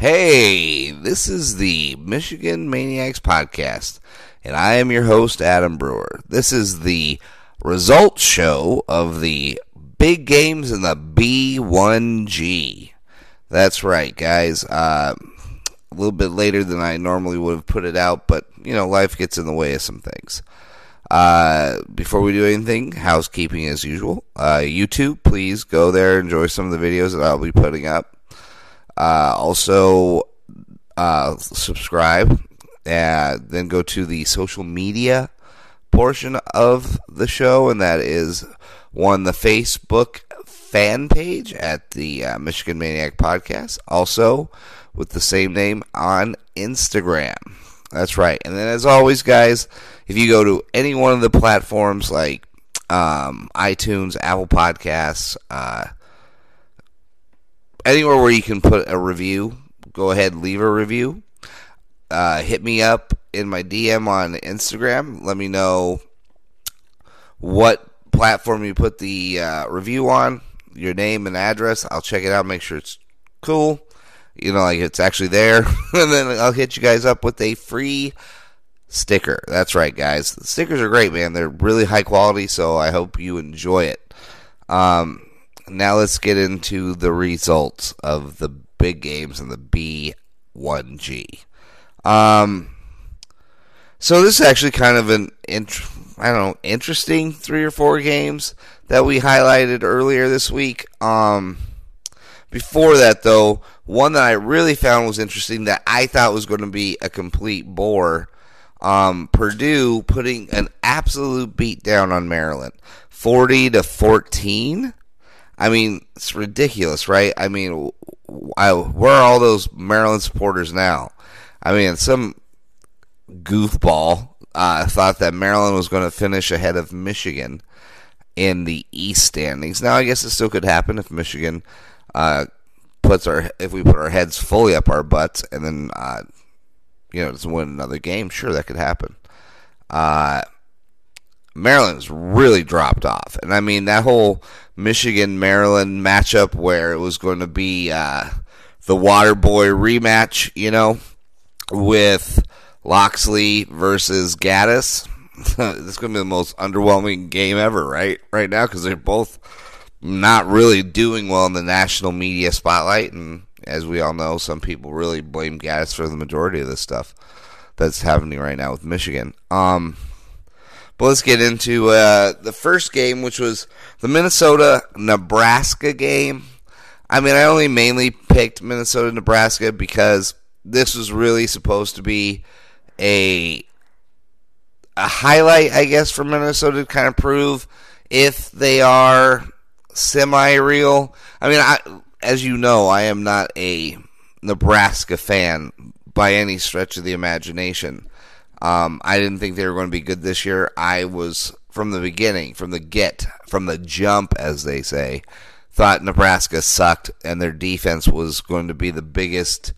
Hey, this is the Michigan Maniacs Podcast, and I am your host, Adam Brewer. This is the results show of the big games in the B1G. That's right, guys. Uh, a little bit later than I normally would have put it out, but, you know, life gets in the way of some things. Uh, before we do anything, housekeeping as usual. Uh, YouTube, please go there, enjoy some of the videos that I'll be putting up. Uh, also, uh, subscribe, and then go to the social media portion of the show, and that is one the Facebook fan page at the uh, Michigan Maniac Podcast. Also, with the same name on Instagram. That's right. And then, as always, guys, if you go to any one of the platforms like um, iTunes, Apple Podcasts, uh, anywhere where you can put a review, go ahead leave a review. Uh, hit me up in my DM on Instagram. Let me know what platform you put the uh, review on, your name and address. I'll check it out, make sure it's cool. You know, like it's actually there. and then I'll hit you guys up with a free sticker. That's right, guys. The stickers are great, man. They're really high quality, so I hope you enjoy it. Um, now let's get into the results of the big games in the B1G. Um, so this is actually kind of an int- I don't know interesting three or four games that we highlighted earlier this week. Um, before that, though, one that I really found was interesting that I thought was going to be a complete bore um, Purdue putting an absolute beat down on Maryland, forty to fourteen. I mean, it's ridiculous, right? I mean, I, where are all those Maryland supporters now? I mean, some goofball uh, thought that Maryland was going to finish ahead of Michigan in the East standings. Now, I guess it still could happen if Michigan uh, puts our if we put our heads fully up our butts and then uh, you know, doesn't win another game, sure, that could happen. Maryland's really dropped off. And I mean, that whole Michigan Maryland matchup where it was going to be uh, the Waterboy rematch, you know, with Locksley versus Gattis. this is going to be the most underwhelming game ever, right? Right now, because they're both not really doing well in the national media spotlight. And as we all know, some people really blame Gattis for the majority of this stuff that's happening right now with Michigan. Um, but let's get into uh, the first game, which was the Minnesota Nebraska game. I mean, I only mainly picked Minnesota Nebraska because this was really supposed to be a a highlight, I guess, for Minnesota to kind of prove if they are semi real. I mean, I as you know, I am not a Nebraska fan by any stretch of the imagination. Um, I didn't think they were going to be good this year. I was from the beginning, from the get, from the jump, as they say, thought Nebraska sucked and their defense was going to be the biggest,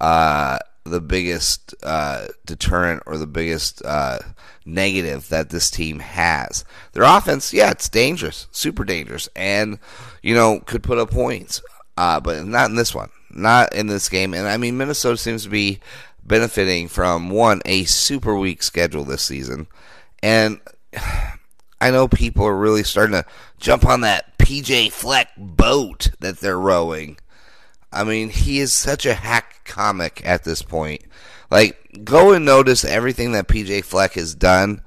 uh, the biggest uh, deterrent or the biggest uh, negative that this team has. Their offense, yeah, it's dangerous, super dangerous, and you know could put up points uh, but not in this one, not in this game. And I mean, Minnesota seems to be benefiting from one a super weak schedule this season, and I know people are really starting to jump on that PJ Fleck boat that they're rowing. I mean, he is such a hack comic at this point. Like, go and notice everything that PJ Fleck has done,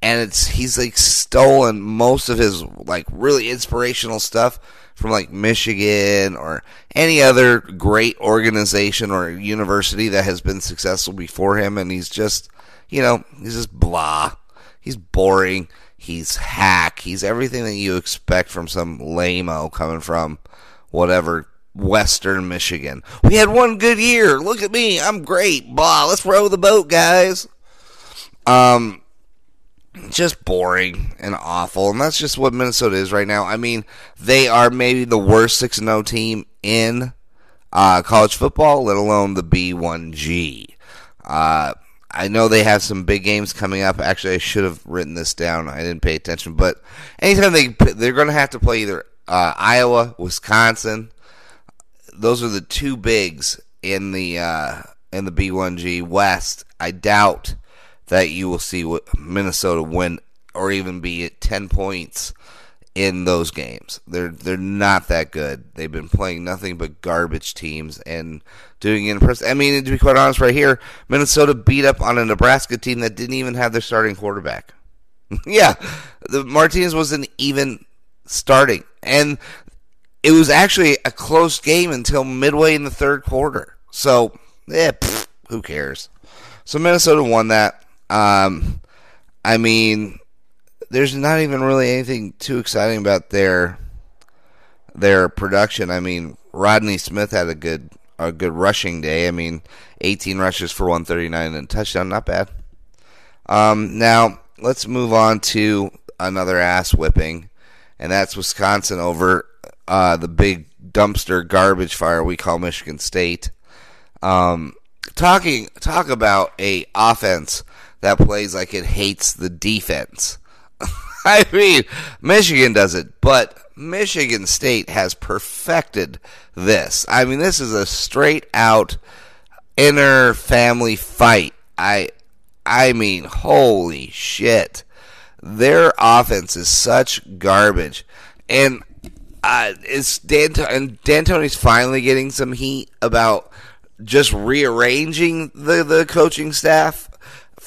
and it's he's like stolen most of his like really inspirational stuff from like Michigan or any other great organization or university that has been successful before him, and he's just, you know, he's just blah. He's boring. He's hack. He's everything that you expect from some lameo coming from whatever Western Michigan. We had one good year. Look at me. I'm great. Blah. Let's row the boat, guys. Um, just boring and awful. And that's just what Minnesota is right now. I mean, they are maybe the worst 6 0 team in uh, college football, let alone the B1G. Uh, I know they have some big games coming up. Actually, I should have written this down. I didn't pay attention. But anytime they they're going to have to play either uh, Iowa, Wisconsin. Those are the two bigs in the uh, in the B1G West. I doubt that you will see Minnesota win or even be at ten points in those games. They're they're not that good. They've been playing nothing but garbage teams and doing it impressive. I mean, to be quite honest, right here, Minnesota beat up on a Nebraska team that didn't even have their starting quarterback. yeah, the Martinez wasn't even starting, and it was actually a close game until midway in the third quarter. So, yeah, who cares? So Minnesota won that. Um, I mean, there's not even really anything too exciting about their their production. I mean, Rodney Smith had a good a good rushing day. I mean, 18 rushes for 139 and a touchdown, not bad. Um, now let's move on to another ass whipping, and that's Wisconsin over uh, the big dumpster garbage fire we call Michigan State. Um, talking talk about a offense that plays like it hates the defense. I mean, Michigan does it, but Michigan State has perfected this. I mean, this is a straight out inner family fight. I I mean, holy shit. Their offense is such garbage. And uh, is Dan and Dantonio's finally getting some heat about just rearranging the the coaching staff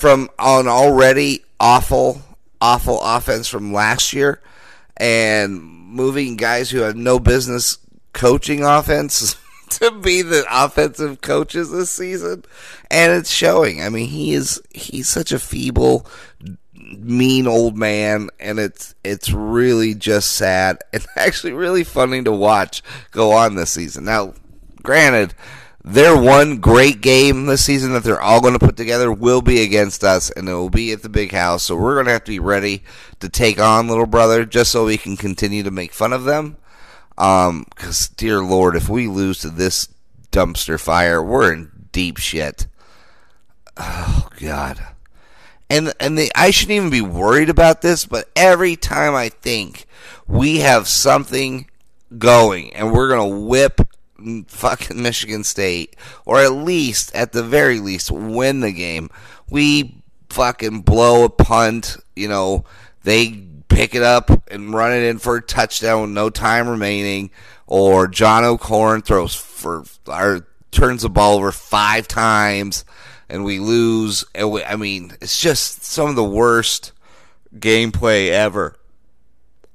from an already awful awful offense from last year and moving guys who have no business coaching offense to be the offensive coaches this season. And it's showing. I mean he is he's such a feeble mean old man and it's it's really just sad and actually really funny to watch go on this season. Now granted their one great game this season that they're all going to put together will be against us, and it will be at the big house. So we're going to have to be ready to take on little brother, just so we can continue to make fun of them. Because, um, dear Lord, if we lose to this dumpster fire, we're in deep shit. Oh God. And and the, I shouldn't even be worried about this, but every time I think we have something going and we're gonna whip fucking Michigan State, or at least, at the very least, win the game. We fucking blow a punt, you know, they pick it up and run it in for a touchdown with no time remaining, or John O'Korn throws for or turns the ball over five times and we lose. And we, I mean, it's just some of the worst gameplay ever.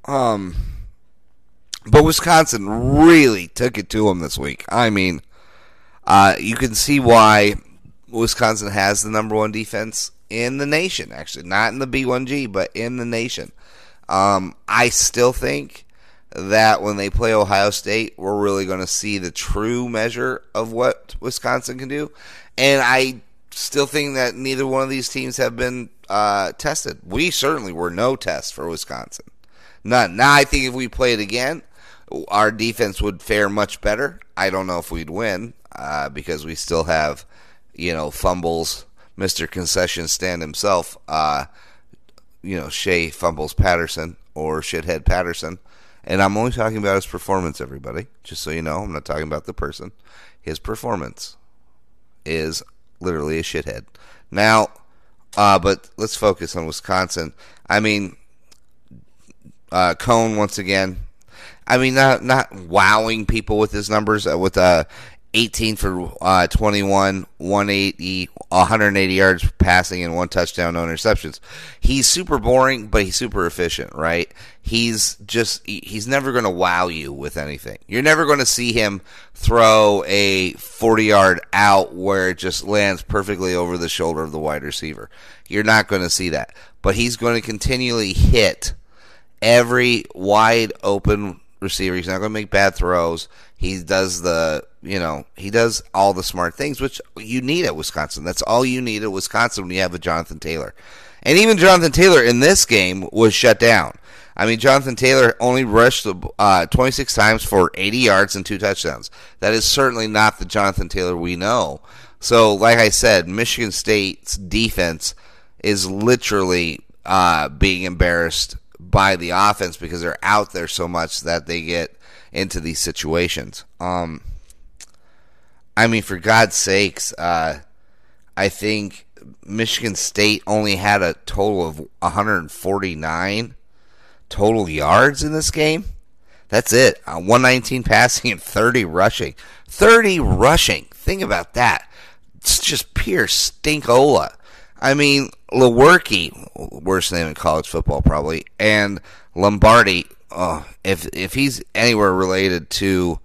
Um but Wisconsin really took it to them this week. I mean, uh, you can see why Wisconsin has the number one defense in the nation, actually. Not in the B1G, but in the nation. Um, I still think that when they play Ohio State, we're really going to see the true measure of what Wisconsin can do. And I still think that neither one of these teams have been uh, tested. We certainly were no test for Wisconsin. None. Now, I think if we play it again, our defense would fare much better. I don't know if we'd win uh, because we still have, you know, fumbles. Mister Concession Stand himself, uh, you know, Shea fumbles Patterson or shithead Patterson, and I'm only talking about his performance. Everybody, just so you know, I'm not talking about the person. His performance is literally a shithead. Now, uh, but let's focus on Wisconsin. I mean, uh, Coan once again I mean, not not wowing people with his numbers uh, with uh, 18 for uh, 21, 180, 180 yards passing, and one touchdown, no interceptions. He's super boring, but he's super efficient, right? He's just he's never going to wow you with anything. You're never going to see him throw a 40 yard out where it just lands perfectly over the shoulder of the wide receiver. You're not going to see that, but he's going to continually hit every wide open receiver. He's not going to make bad throws. He does the, you know, he does all the smart things, which you need at Wisconsin. That's all you need at Wisconsin when you have a Jonathan Taylor. And even Jonathan Taylor in this game was shut down. I mean, Jonathan Taylor only rushed uh, 26 times for 80 yards and two touchdowns. That is certainly not the Jonathan Taylor we know. So, like I said, Michigan State's defense is literally uh, being embarrassed by the offense because they're out there so much that they get into these situations. Um, I mean, for God's sakes, uh, I think Michigan State only had a total of 149 total yards in this game. That's it. Uh, 119 passing and 30 rushing. 30 rushing. Think about that. It's just pure stinkola. I mean, Lewerke, worst name in college football probably, and Lombardi. Oh, if if he's anywhere related to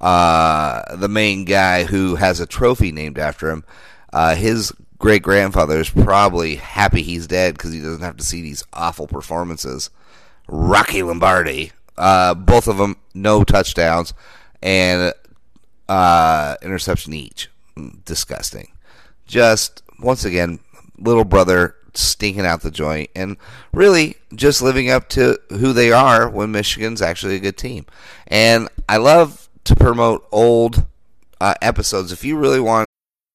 uh, the main guy who has a trophy named after him, uh, his great grandfather is probably happy he's dead because he doesn't have to see these awful performances. Rocky Lombardi, uh, both of them no touchdowns and uh, interception each. Disgusting. Just once again, little brother stinking out the joint and really just living up to who they are when Michigan's actually a good team. And I love to promote old uh, episodes. If you really want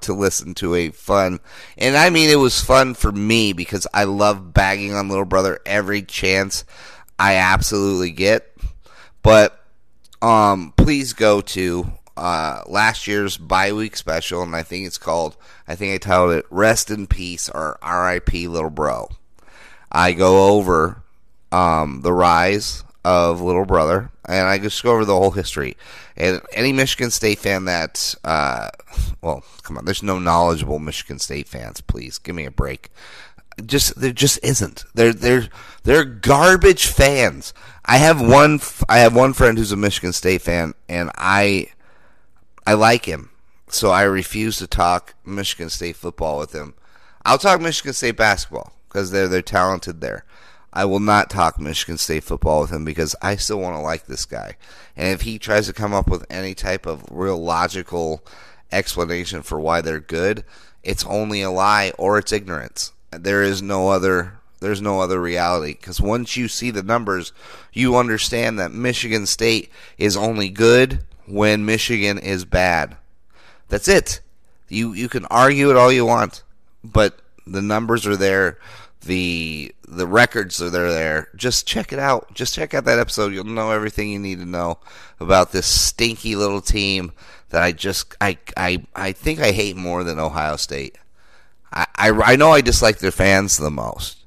to listen to a fun, and I mean it was fun for me because I love bagging on Little Brother every chance I absolutely get. But um, please go to uh, last year's bye week special, and I think it's called, I think I titled it "Rest in Peace" or "R.I.P. Little Bro." I go over um, the rise of Little Brother, and I just go over the whole history. And any Michigan State fan that, uh, well, come on, there's no knowledgeable Michigan State fans. Please give me a break. Just there just isn't. They're they're they're garbage fans. I have one I have one friend who's a Michigan State fan, and I I like him, so I refuse to talk Michigan State football with him. I'll talk Michigan State basketball because they're they're talented there. I will not talk Michigan State football with him because I still want to like this guy. And if he tries to come up with any type of real logical explanation for why they're good, it's only a lie or it's ignorance. There is no other there's no other reality because once you see the numbers, you understand that Michigan State is only good when Michigan is bad. That's it. You you can argue it all you want, but the numbers are there the the records are there there. Just check it out. Just check out that episode. You'll know everything you need to know about this stinky little team that I just I I I think I hate more than Ohio State. I I, I know I dislike their fans the most.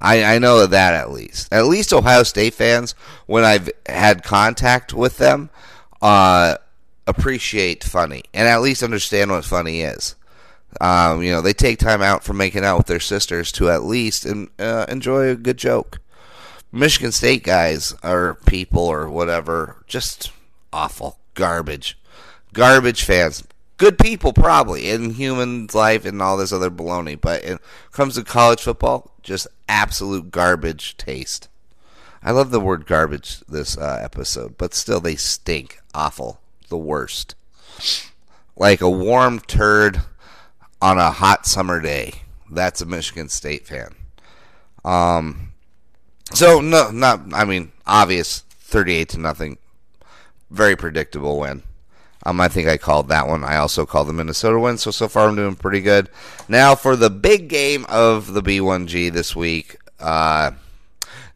I, I know that at least. At least Ohio State fans, when I've had contact with them, uh, appreciate funny and at least understand what funny is. Um, you know, they take time out from making out with their sisters to at least in, uh, enjoy a good joke. Michigan State guys or people or whatever, just awful garbage, garbage fans. Good people probably in human life and all this other baloney, but it comes to college football, just absolute garbage taste. I love the word garbage this uh, episode, but still they stink awful, the worst. Like a warm turd on a hot summer day. That's a Michigan State fan. Um, so no, not I mean obvious, thirty-eight to nothing. Very predictable win. Um, I think I called that one. I also called the Minnesota win. So so far I'm doing pretty good. Now for the big game of the B1G this week. Uh,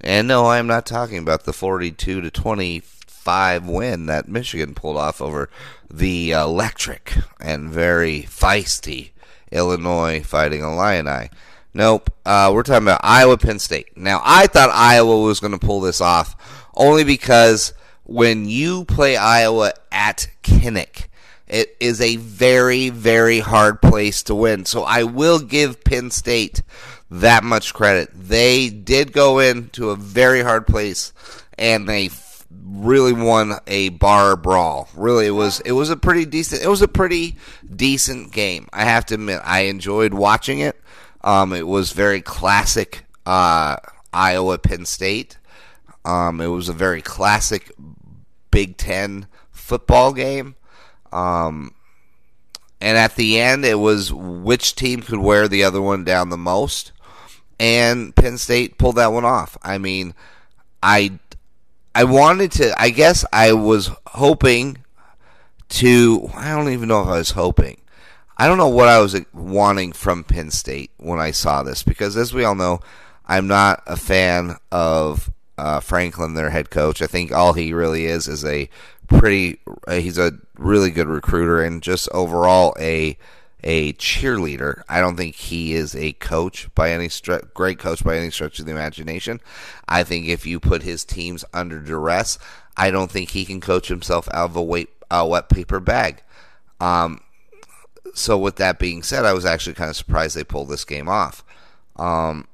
and no, I'm not talking about the 42 to 25 win that Michigan pulled off over the electric and very feisty Illinois fighting a Illini. Nope. Uh, we're talking about Iowa Penn State. Now, I thought Iowa was going to pull this off only because when you play Iowa at Kinnick, it is a very, very hard place to win. So I will give Penn State that much credit. They did go into a very hard place and they really won a bar brawl. Really, it was it was a pretty decent it was a pretty decent game. I have to admit, I enjoyed watching it. Um, it was very classic uh, Iowa Penn State. Um, it was a very classic Big Ten football game. Um, and at the end, it was which team could wear the other one down the most. And Penn State pulled that one off. I mean, I I wanted to. I guess I was hoping to. I don't even know if I was hoping. I don't know what I was wanting from Penn State when I saw this because, as we all know, I'm not a fan of uh, Franklin, their head coach. I think all he really is is a pretty. Uh, he's a really good recruiter and just overall a a cheerleader. I don't think he is a coach by any great coach by any stretch of the imagination. I think if you put his teams under duress, I don't think he can coach himself out of a, weight, a wet paper bag. Um, so with that being said, I was actually kind of surprised they pulled this game off. Um,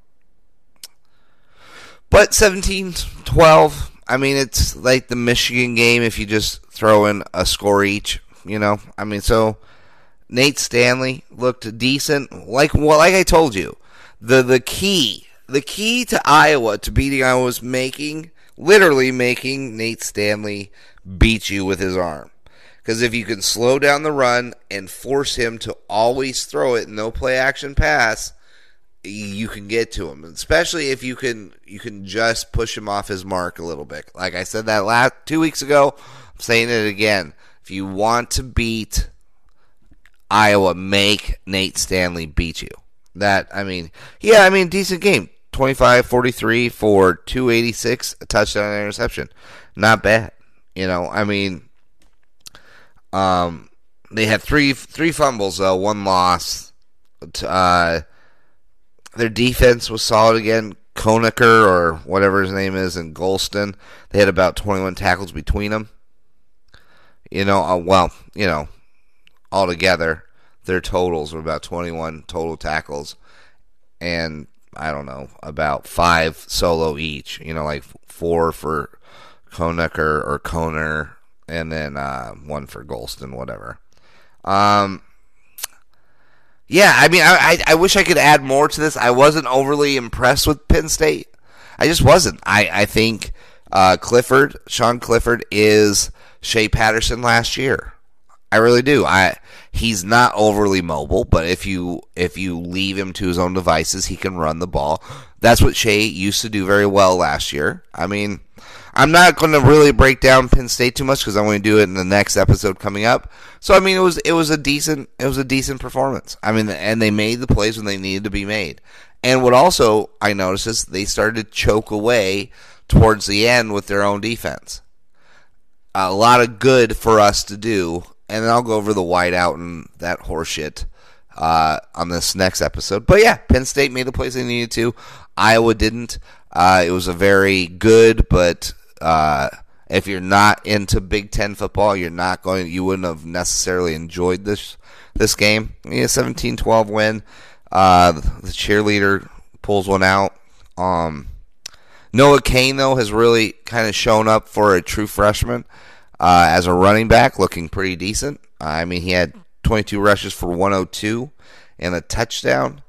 but 17-12, I mean, it's like the Michigan game if you just throw in a score each, you know? I mean, so Nate Stanley looked decent. Like well, like I told you, the the key the key to Iowa to beating Iowa was making literally making Nate Stanley beat you with his arm. Because if you can slow down the run and force him to always throw it, no play action pass, you can get to him. Especially if you can you can just push him off his mark a little bit. Like I said that last two weeks ago, I'm saying it again. If you want to beat Iowa make Nate Stanley beat you. That, I mean, yeah, I mean, decent game. 25 43 for 286, a touchdown and interception. Not bad. You know, I mean, um, they had three three fumbles though, one loss. Uh, their defense was solid again. Konecker or whatever his name is, and Golston, they had about 21 tackles between them. You know, uh, well, you know, altogether, their totals were about 21 total tackles, and I don't know about five solo each. You know, like four for Konecker or Koner, and then uh, one for Golston, whatever. Um, yeah, I mean, I, I, I wish I could add more to this. I wasn't overly impressed with Penn State. I just wasn't. I I think uh, Clifford, Sean Clifford, is Shea Patterson last year. I really do. I he's not overly mobile, but if you if you leave him to his own devices, he can run the ball. That's what Shea used to do very well last year. I mean, I'm not going to really break down Penn State too much because I'm going to do it in the next episode coming up. So I mean, it was it was a decent it was a decent performance. I mean, and they made the plays when they needed to be made. And what also I noticed is they started to choke away towards the end with their own defense. A lot of good for us to do and then I'll go over the whiteout and that horseshit uh, on this next episode. But yeah, Penn State made the plays they needed to. Iowa didn't. Uh, it was a very good, but uh, if you're not into Big Ten football, you're not going. You wouldn't have necessarily enjoyed this this game. Yeah, 17-12 win. Uh, the cheerleader pulls one out. Um, Noah Cain though has really kind of shown up for a true freshman uh, as a running back, looking pretty decent. I mean, he had 22 rushes for 102 and a touchdown.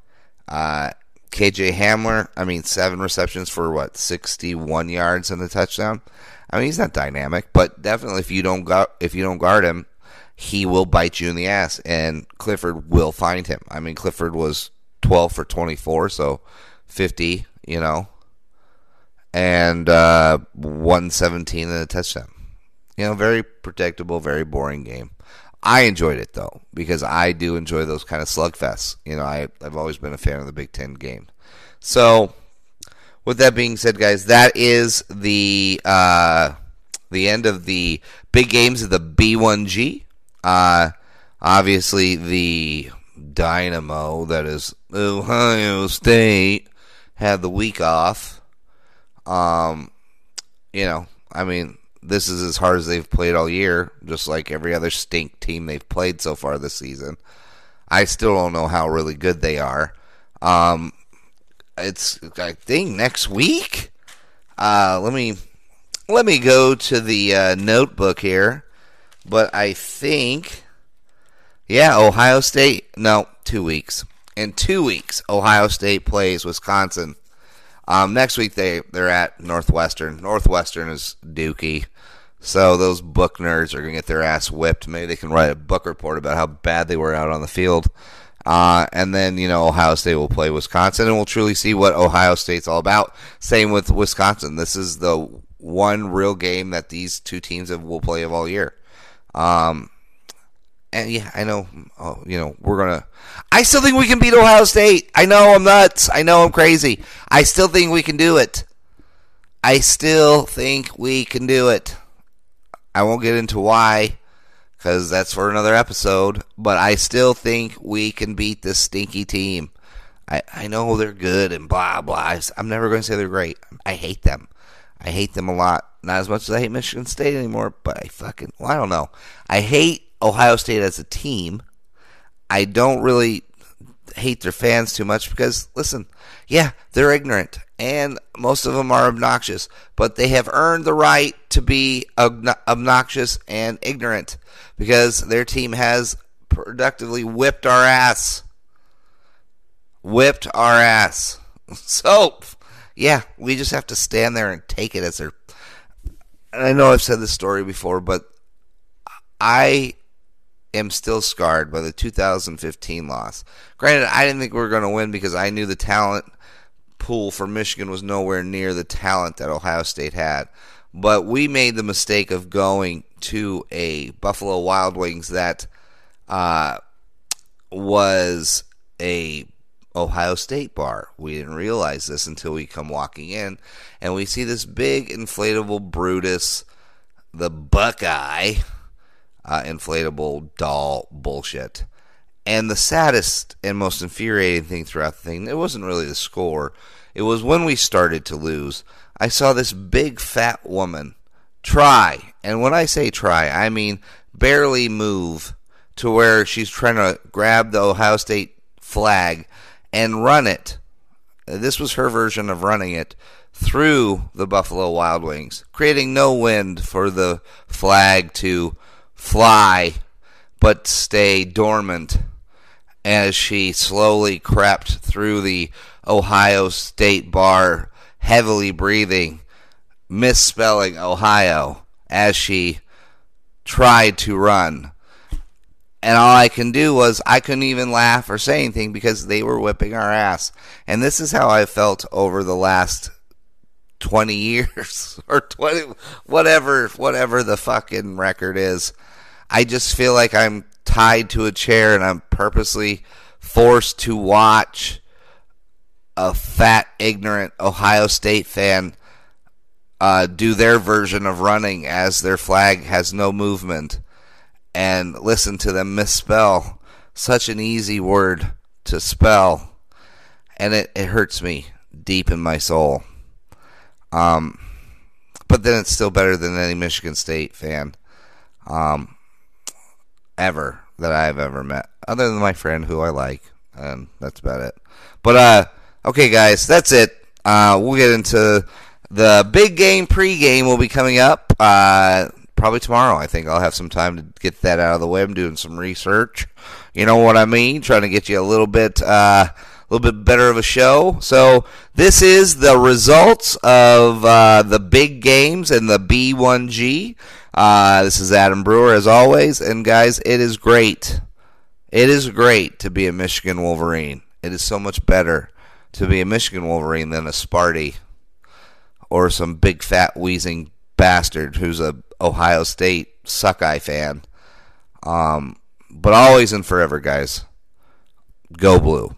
Uh, KJ Hamler, I mean, seven receptions for what 61 yards and a touchdown. I mean, he's not dynamic, but definitely if you don't guard, if you don't guard him, he will bite you in the ass, and Clifford will find him. I mean, Clifford was 12 for 24, so 50, you know, and uh, 117 and a touchdown. You know, very predictable, very boring game. I enjoyed it though because I do enjoy those kind of slugfests. You know, I, I've always been a fan of the Big Ten game. So, with that being said, guys, that is the uh, the end of the big games of the B1G. Uh, obviously, the Dynamo that is Ohio State had the week off. Um, you know, I mean, this is as hard as they've played all year, just like every other stink team they've played so far this season. I still don't know how really good they are. Um, it's I think next week. Uh, let me let me go to the uh, notebook here, but I think yeah, Ohio State. No, two weeks. In two weeks, Ohio State plays Wisconsin. Um, next week they they're at Northwestern. Northwestern is Dookie, so those book nerds are gonna get their ass whipped. Maybe they can write a book report about how bad they were out on the field. Uh, and then you know Ohio State will play Wisconsin, and we'll truly see what Ohio State's all about. Same with Wisconsin. This is the one real game that these two teams have, will play of all year. Um, and yeah, I know, oh, you know, we're gonna. I still think we can beat Ohio State. I know I'm nuts. I know I'm crazy. I still think we can do it. I still think we can do it. I won't get into why, because that's for another episode. But I still think we can beat this stinky team. I, I know they're good and blah blah. I'm never going to say they're great. I hate them. I hate them a lot. Not as much as I hate Michigan State anymore, but I fucking well, I don't know. I hate Ohio State as a team. I don't really hate their fans too much because, listen, yeah, they're ignorant and most of them are obnoxious, but they have earned the right to be obnoxious and ignorant because their team has productively whipped our ass. Whipped our ass. So, yeah, we just have to stand there and take it as their. I know I've said this story before, but I am still scarred by the 2015 loss. Granted, I didn't think we were going to win because I knew the talent pool for Michigan was nowhere near the talent that Ohio State had. But we made the mistake of going to a Buffalo Wild Wings that uh, was a Ohio State bar. We didn't realize this until we come walking in, and we see this big inflatable Brutus, the Buckeye uh, inflatable doll bullshit. And the saddest and most infuriating thing throughout the thing, it wasn't really the score. It was when we started to lose. I saw this big fat woman try, and when I say try, I mean barely move to where she's trying to grab the Ohio State flag and run it. This was her version of running it through the Buffalo Wild Wings, creating no wind for the flag to fly but stay dormant as she slowly crept through the Ohio State bar, heavily breathing, misspelling Ohio as she tried to run. And all I can do was I couldn't even laugh or say anything because they were whipping our ass. And this is how I felt over the last 20 years or 20 whatever whatever the fucking record is. I just feel like I'm tied to a chair and I'm purposely forced to watch a fat, ignorant Ohio State fan uh, do their version of running as their flag has no movement and listen to them misspell such an easy word to spell. And it, it hurts me deep in my soul. Um, but then it's still better than any Michigan State fan. Um, ever that I've ever met, other than my friend who I like, and that's about it. But uh, okay, guys, that's it. Uh, we'll get into the big game pregame. Will be coming up uh, probably tomorrow. I think I'll have some time to get that out of the way. I'm doing some research. You know what I mean? Trying to get you a little bit. Uh, a little bit better of a show. So this is the results of uh, the big games and the B1G. Uh, this is Adam Brewer, as always. And guys, it is great. It is great to be a Michigan Wolverine. It is so much better to be a Michigan Wolverine than a Sparty or some big fat wheezing bastard who's a Ohio State Suckeye fan. Um, but always and forever, guys, go blue.